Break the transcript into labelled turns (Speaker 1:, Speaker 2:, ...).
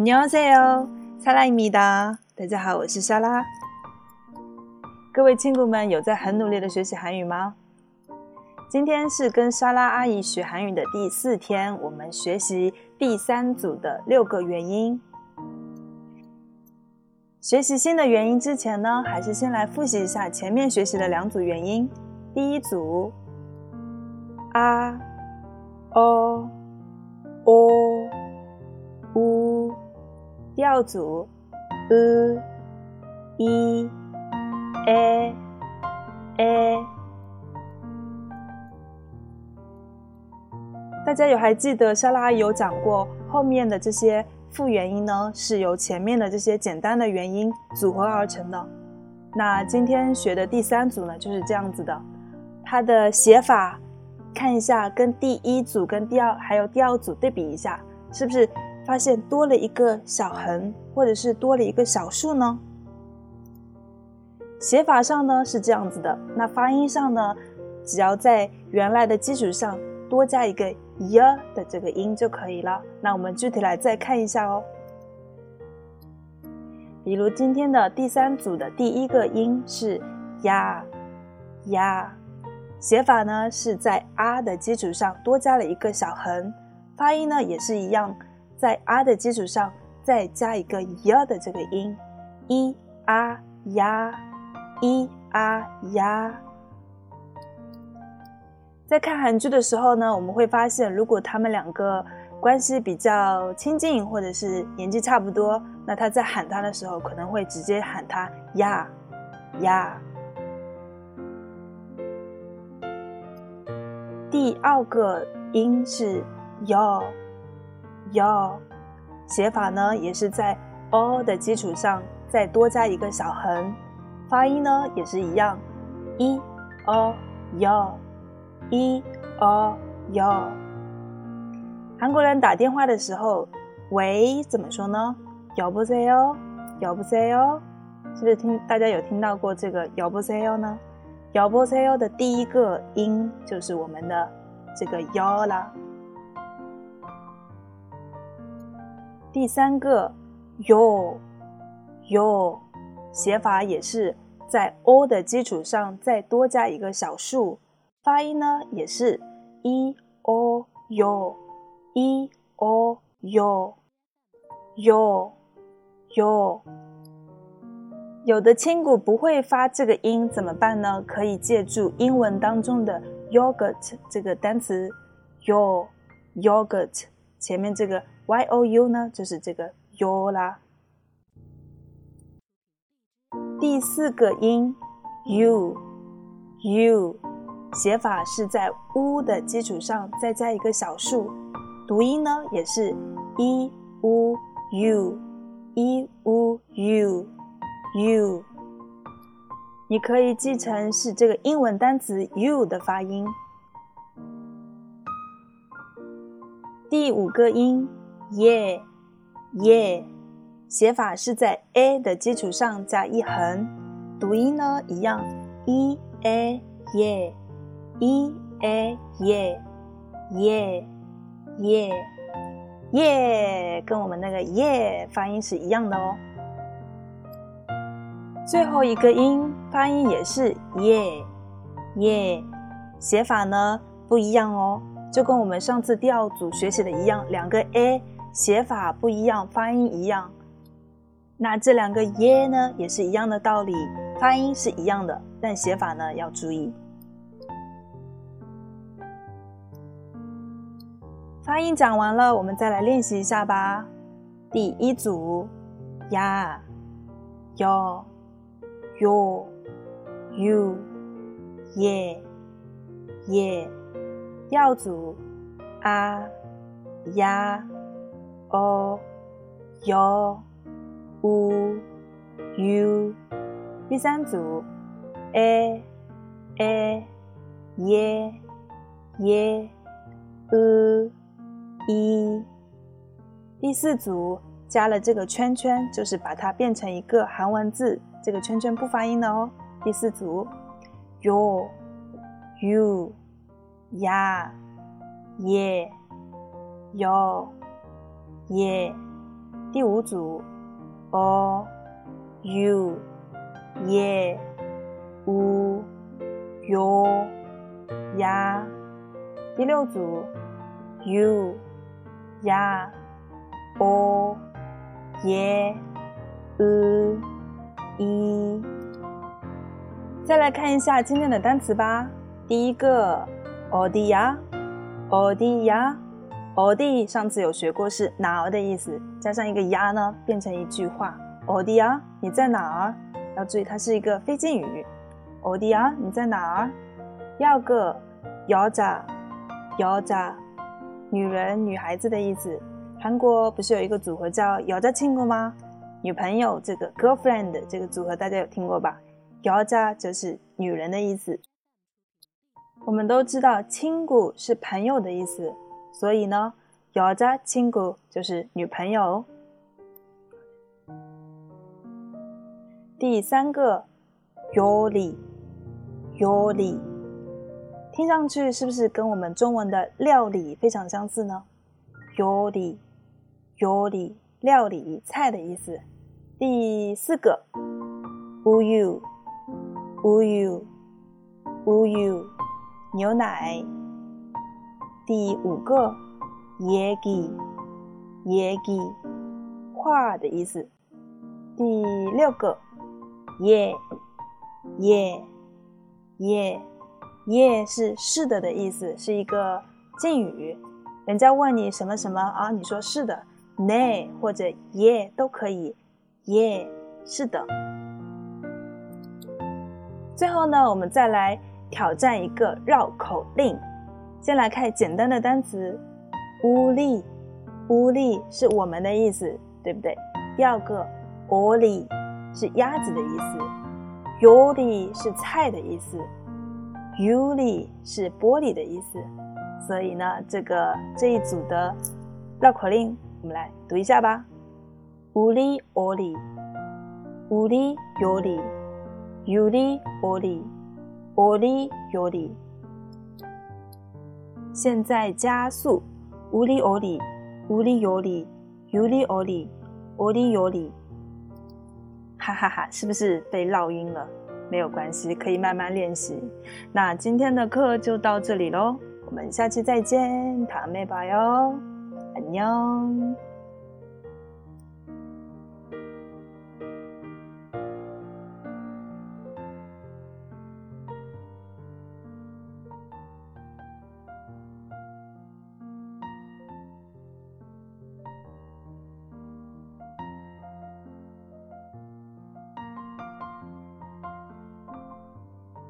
Speaker 1: 안녕하세요사라입니다大家好，我是莎拉。各位亲姑们，有在很努力的学习韩语吗？今天是跟莎拉阿姨学韩语的第四天，我们学习第三组的六个元音。学习新的元音之前呢，还是先来复习一下前面学习的两组元音。第一组啊、哦、哦、乌。 第二组，e i a a。大家有还记得莎拉有讲过，后面的这些复元音呢，是由前面的这些简单的元音组合而成的。那今天学的第三组呢，就是这样子的。它的写法，看一下，跟第一组、跟第二还有第二组对比一下，是不是发现多了一个小横，或者是多了一个小竖呢？写法上呢是这样子的，那发音上呢，只要在原来的基础上多加一个 y 的这个音就可以了。那我们具体来再看一下哦。比如今天的第三组的第一个音是呀呀，写法呢是在啊的基础上多加了一个小横，发音呢也是一样，在啊的基础上再加一个 y 的这个音，一啊呀，一啊呀。在看韩剧的时候呢，我们会发现，如果他们两个关系比较亲近，或者是年纪差不多，那他在喊他的时候，可能会直接喊他呀呀。第二个音是 yo yo，写法呢也是在 o 的基础上再多加一个小横，发音呢也是一样，一 o yo。一哦哟，韩国人打电话的时候，喂怎么说呢？여보세 요， 여보세 요， 是不是听大家有听到过这个여보세요呢？여보세요的第一个音就是我们的这个요啦。 第三个 yo yo，写法也是在 o 的基础上再多加一个小数。发音呢也是 e o yo e o u u u。有的亲骨不会发这个音怎么办呢？可以借助英文当中的 yogurt 这个单词，yo yogurt 前面这个 y o u 呢就是这个 u 啦。第四个音 u u。写法是在 u 的基础上再加一个小数，读音呢也是 e u u e u u u，你可以记成是这个英文单词 U 的发音。第五个音耶耶写法是在 a 的基础上加一横，读音呢一样 e a ye。e a 耶耶耶耶，跟我们那个耶发音是一样的哦。最后一个音发音也是耶耶，写法呢不一样哦，就跟我们上次第二组学习的一样，两个 a 写法不一样，发音一样。那这两个耶呢也是一样的道理，发音是一样的，但写法呢要注意。发音讲完了，我们再来练习一下吧。第一组呀、哟、哟、u、耶、耶。第二组啊、呀、哦、哟、u、u。第三组诶、诶、耶、耶、呃。一，第四组加了这个圈圈，就是把它变成一个韩文字。这个圈圈不发音的哦。第四组，yo、you、呀、耶、yo、耶。 第五组，o u ye u yo ya。第六组，u ya o ye u i。再来看一下今天的单词吧。第一个어디 야， 어디 야， 어디上次有学过是哪儿的意思，加上一个呀呢，变成一句话。어디 야， 你在哪儿？要注意它是一个非敬语。어디 야， 你在哪儿？第二个여 자， 여 자， 女人、女孩子的意思。韩国不是有一个组合叫여자친구吗？女朋友这个 girlfriend 这个组合大家有听过吧？여 자就是女人的意思。我们都知道，亲姑是朋友的意思， 所以呢，여자亲姑就是女朋友。第三个，요 리， 요 리， 听上去是不是跟我们中文的料理非常相似呢？요 리， 요 리， 料理菜的意思。第四个，우 유， 우 유， 우 유。 牛奶。 第五个，얘 기， 얘 기， 话的意思。第六个，예 예， 예 예是是的的意思，是一个敬语。人家问你什么什么啊，你说是的，네或者예都可以。예是的。最后呢，我们再来。挑战一个绕口令， 先来看简单的单词，乌力，乌力是我们的意思，对不对？第二个，玻璃是鸭子的意思，尤里是菜的意思，尤里是玻璃的意思。所以呢，这个这一组的绕口令，我们来读一下吧：乌力，玻璃，乌力，尤里，尤里，玻璃。玻璃有理，现在加速，无理有里，无理有理，有理有里，无里有理，哈哈哈！是不是被绕晕了？没有关系，可以慢慢练习。那今天的课就到这里喽，我们下期再见，塔妹吧哟，안 녕。